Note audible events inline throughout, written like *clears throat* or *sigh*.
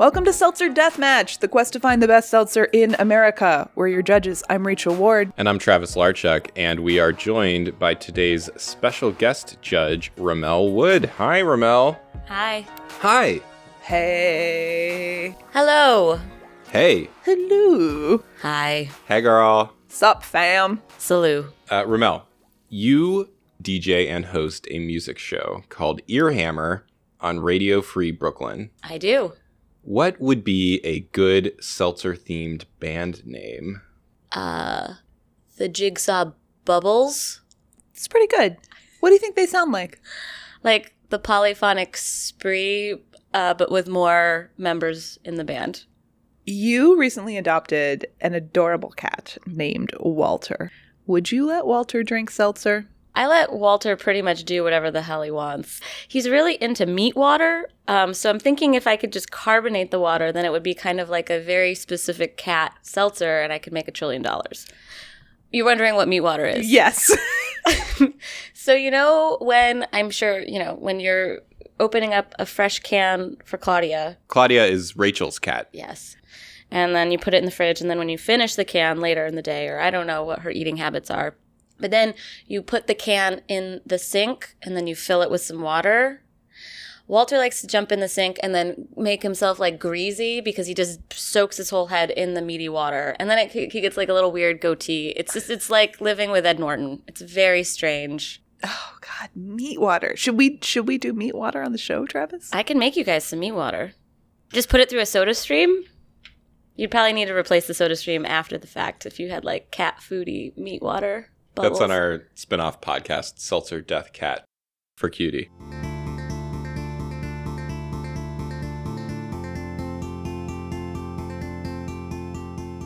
Welcome to Seltzer Deathmatch, the quest to find the best seltzer in America. We're your judges. I'm Rachel Ward. And I'm Travis Larchuk, and we are joined by today's special guest judge, Ramel Wood. Hi, Ramel. Hi. Hi. Hey. Hello. Hey. Hello. Hi. Hey, girl. Sup, fam? Salute. Uh, Ramel, you DJ and host a music show called Earhammer on Radio Free Brooklyn. I do. What would be a good seltzer themed band name? Uh, the Jigsaw Bubbles, It's pretty good. What do you think they sound like? like the polyphonic spree, uh, but with more members in the band. You recently adopted an adorable cat named Walter. Would you let Walter drink seltzer? I let Walter pretty much do whatever the hell he wants. He's really into meat water, um, so I'm thinking if I could just carbonate the water, then it would be kind of like a very specific cat seltzer, and I could make a trillion dollars. You're wondering what meat water is? Yes. *laughs* So you know when I'm sure you know when you're opening up a fresh can for Claudia, Claudia is Rachel's cat. yes, and then you put it in the fridge, and then when you finish the can later in the day, or I don't know what her eating habits are, but then you put the can in the sink, and then you fill it with some water. Walter likes to jump in the sink and then make himself like greasy because he just soaks his whole head in the meaty water, and then it, he gets like a little weird goatee. It's just it's like living with Ed Norton. It's very strange. oh God, meat water. Should we should we do meat water on the show, Travis? I can make you guys some meat water. Just put it through a soda stream. You'd probably need to replace the soda stream after the fact if you had like cat foody meat water. Bubbles. That's on our spin off podcast, Seltzer Death Cat for Cutie.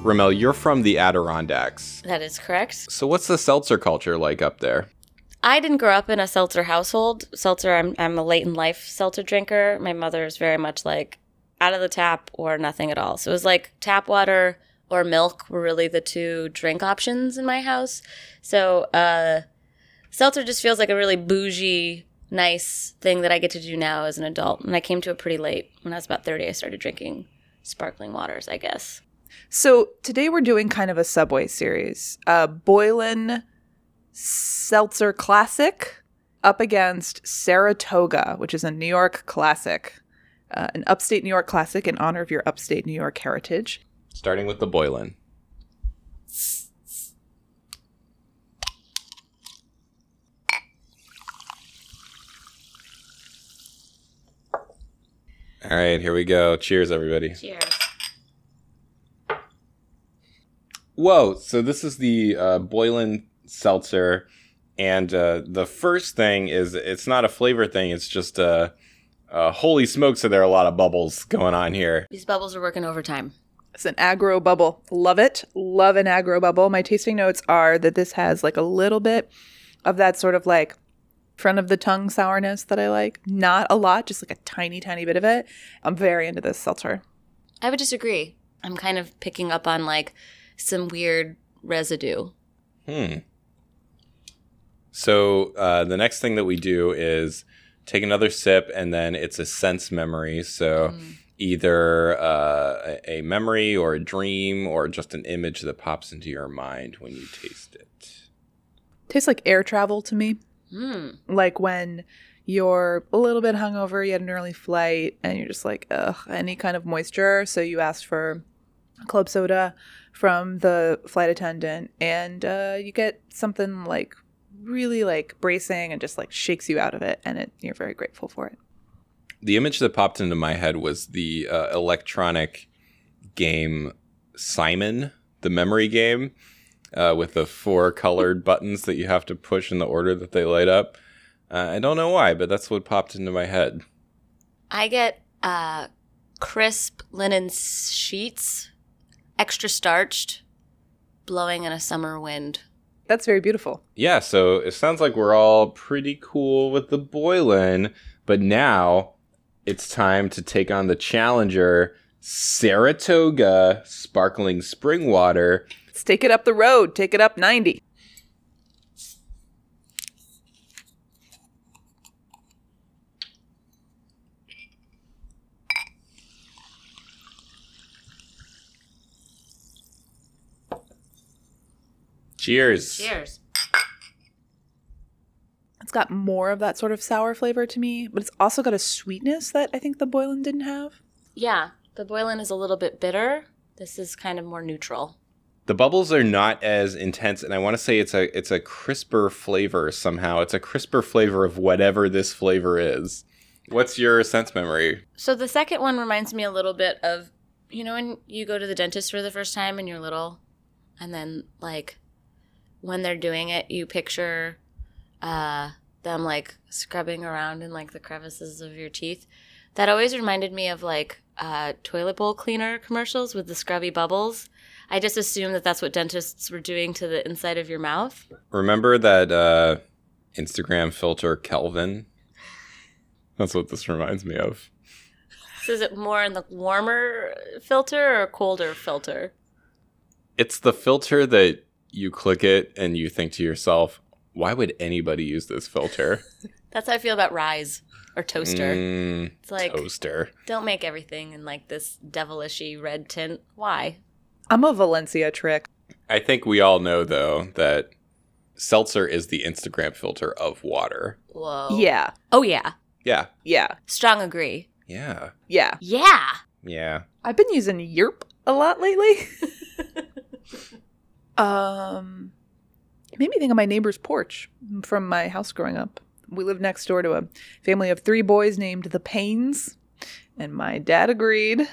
Ramel, you're from the Adirondacks. That is correct. So, what's the seltzer culture like up there? I didn't grow up in a seltzer household. Seltzer, I'm I'm a late in life seltzer drinker. My mother is very much like out of the tap or nothing at all. So it was like tap water or milk were really the two drink options in my house. So uh, seltzer just feels like a really bougie, nice thing that I get to do now as an adult. And I came to it pretty late. When I was about thirty, I started drinking sparkling waters. I guess. So today we're doing kind of a Subway series. Uh, Boylan Seltzer Classic up against Saratoga, which is a New York classic, uh, an upstate New York classic in honor of your upstate New York heritage. Starting with the Boylan. All right, here we go. Cheers, everybody. Cheers. Whoa! So this is the uh, Boylan seltzer, and uh, the first thing is it's not a flavor thing. It's just uh, uh, holy smokes! So there are a lot of bubbles going on here. These bubbles are working overtime. It's an agro bubble. Love it. Love an agro bubble. My tasting notes are that this has like a little bit of that sort of like front of the tongue sourness that I like. Not a lot, just like a tiny, tiny bit of it. I'm very into this seltzer. I would disagree. I'm kind of picking up on like some weird residue. Hmm. So uh, the next thing that we do is take another sip, and then it's a sense memory. So either uh, a a memory or a dream or just an image that pops into your mind when you taste it. Tastes like air travel to me. Hmm. Like when you're a little bit hungover, you had an early flight, and you're just like, ugh, any kind of moisture. So you ask for club soda from the flight attendant, and uh, you get something like really like bracing and just like shakes you out of it, and it, you're very grateful for it. The image that popped into my head was the uh, electronic game Simon, the memory game, uh, with the four colored buttons that you have to push in the order that they light up. Uh, I don't know why, but that's what popped into my head. I get uh, crisp linen sheets, extra starched, blowing in a summer wind. That's very beautiful. Yeah, so it sounds like we're all pretty cool with the Boylan, but now it's time to take on the challenger, Saratoga Sparkling Spring Water. Let's take it up the road. Take it up 90. Cheers. Cheers. It's got more of that sort of sour flavor to me, but it's also got a sweetness that I think the Boylan didn't have. Yeah, the Boylan is a little bit bitter. This is kind of more neutral. The bubbles are not as intense, and I want to say it's a it's a crisper flavor somehow. It's a crisper flavor of whatever this flavor is. What's your sense memory? So the second one reminds me a little bit of, you know, when you go to the dentist for the first time and you're little, and then like when they're doing it, you picture uh, them like scrubbing around in like the crevices of your teeth. That always reminded me of like uh, toilet bowl cleaner commercials with the scrubby bubbles. I just assumed that that's what dentists were doing to the inside of your mouth. Remember that uh, Instagram filter Kelvin? That's what this reminds me of. So is it more in the warmer filter or colder filter? It's the filter that you click it and you think to yourself, why would anybody use this filter? *laughs* That's how I feel about Rise or Toaster. Mm, it's like toaster. don't make everything in like this devilishy red tint. Why? I'm a Valencia trick. I think we all know though that seltzer is the Instagram filter of water. Whoa. Yeah. Oh yeah. Yeah. Yeah. Strong agree. Yeah. Yeah. Yeah. Yeah. I've been using Yerp a lot lately. *laughs* um, it made me think of my neighbor's porch from my house growing up. We lived next door to a family of three boys named the Paines, and my dad agreed.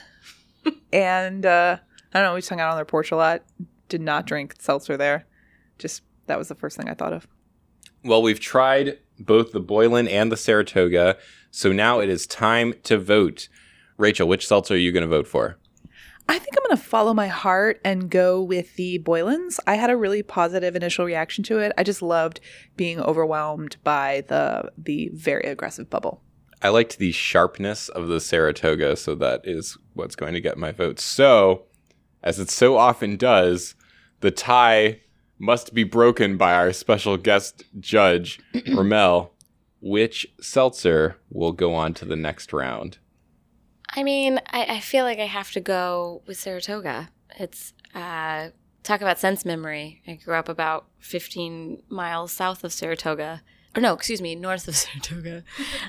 *laughs* and uh, I don't know, we just hung out on their porch a lot. Did not drink seltzer there. Just that was the first thing I thought of. Well, we've tried both the Boylan and the Saratoga, so now it is time to vote. Rachel, which seltzer are you going to vote for? I think I'm going to follow my heart and go with the Boylans. I had a really positive initial reaction to it. I just loved being overwhelmed by the the very aggressive bubble. I liked the sharpness of the Saratoga, so that is what's going to get my vote. So, as it so often does, the tie must be broken by our special guest judge, *clears throat* Ramel. Which seltzer will go on to the next round? I mean, I, I feel like I have to go with Saratoga. It's uh, talk about sense memory. I grew up about 15 miles south of Saratoga, or no, excuse me, north of *laughs* Saratoga.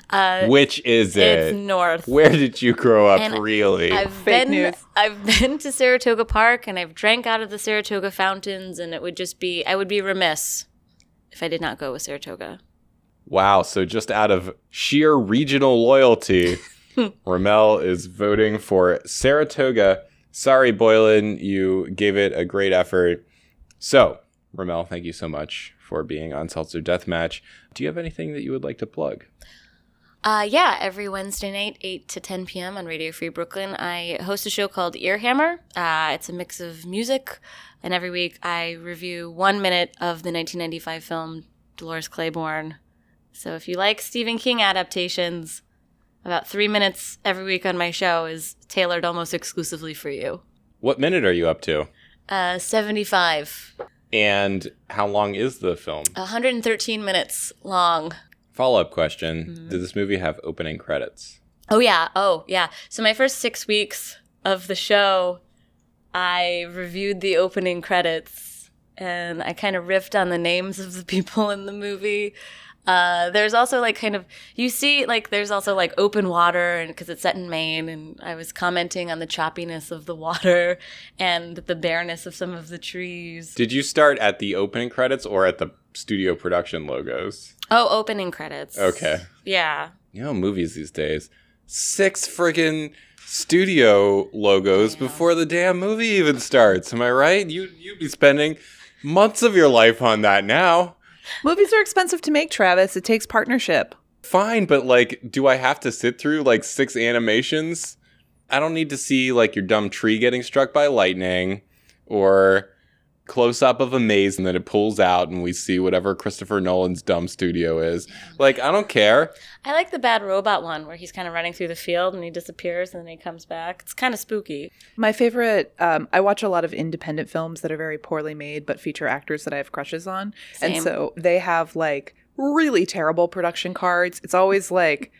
Uh, Which is it? it's north. Where did you grow up, And really? I've Fake been news. I've *laughs* been to Saratoga Park and I've drank out of the Saratoga fountains and it would just be I would be remiss if I did not go with Saratoga. Wow. So just out of sheer regional loyalty, *laughs* *laughs* Ramel is voting for Saratoga. Sorry, Boylan, you gave it a great effort. So, Ramel, thank you so much for being on Seltzer Deathmatch. Do you have anything that you would like to plug? Uh, yeah, every Wednesday night, 8 to 10 p.m. on Radio Free Brooklyn, I host a show called Earhammer. Uh, it's a mix of music, and every week I review one minute of the 1995 film Dolores Claiborne. So if you like Stephen King adaptations, about three minutes every week on my show is tailored almost exclusively for you. What minute are you up to? Uh, 75. And how long is the film? 113 minutes long. Follow up question Did this movie have opening credits? Oh yeah. Oh yeah. So my first six weeks of the show, I reviewed the opening credits and I kind of riffed on the names of the *laughs* people in the movie. Uh, there's also like kind of you see like there's also like open water and because it's set in Maine and I was commenting on the choppiness of the *laughs* water and the bareness of some of the trees. Did you start at the opening credits or at the studio production logos? Oh, opening credits. Okay. Yeah. You know, movies these days. Six friggin' studio logos before the damn movie even starts. Am I right? You you'd be spending months of your life on that now. Movies are expensive to make, Travis. It takes partnership. Fine, but like, do I have to sit through like six animations? I don't need to see like your dumb tree getting struck by lightning or close up of a maze and then it pulls out and we see whatever Christopher Nolan's dumb studio is. Like, I don't care. I like the bad robot one where he's kind of running through the field and he disappears and then he comes back. It's kind of spooky. My favorite, um, I watch a lot of independent films that are very poorly made but feature actors that I have crushes on. Same. And so they have like really terrible production cards. It's always like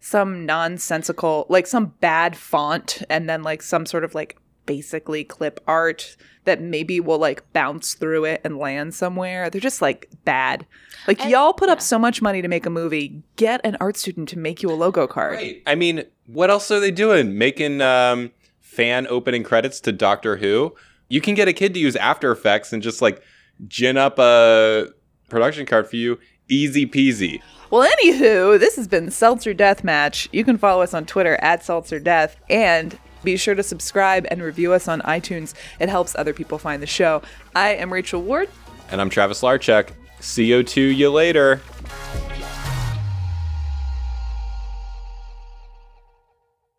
some nonsensical, like some bad font and then like some sort of like basically clip art that maybe will like bounce through it and land somewhere. They're just like bad. Like And- y'all put up so much money to make a movie. Get an art student to make you a logo card. Right. I mean, what else are they doing? Making um, fan opening credits to Doctor Who? You can get a kid to use After Effects and just like gin up a production card for you. Easy peasy. Well, anywho, this has been Seltzer Deathmatch. You can follow us on Twitter at Seltzer Death and be sure to subscribe and review us on iTunes. It helps other people find the show. I am Rachel Ward. And I'm Travis Larchuk. CO2 you later.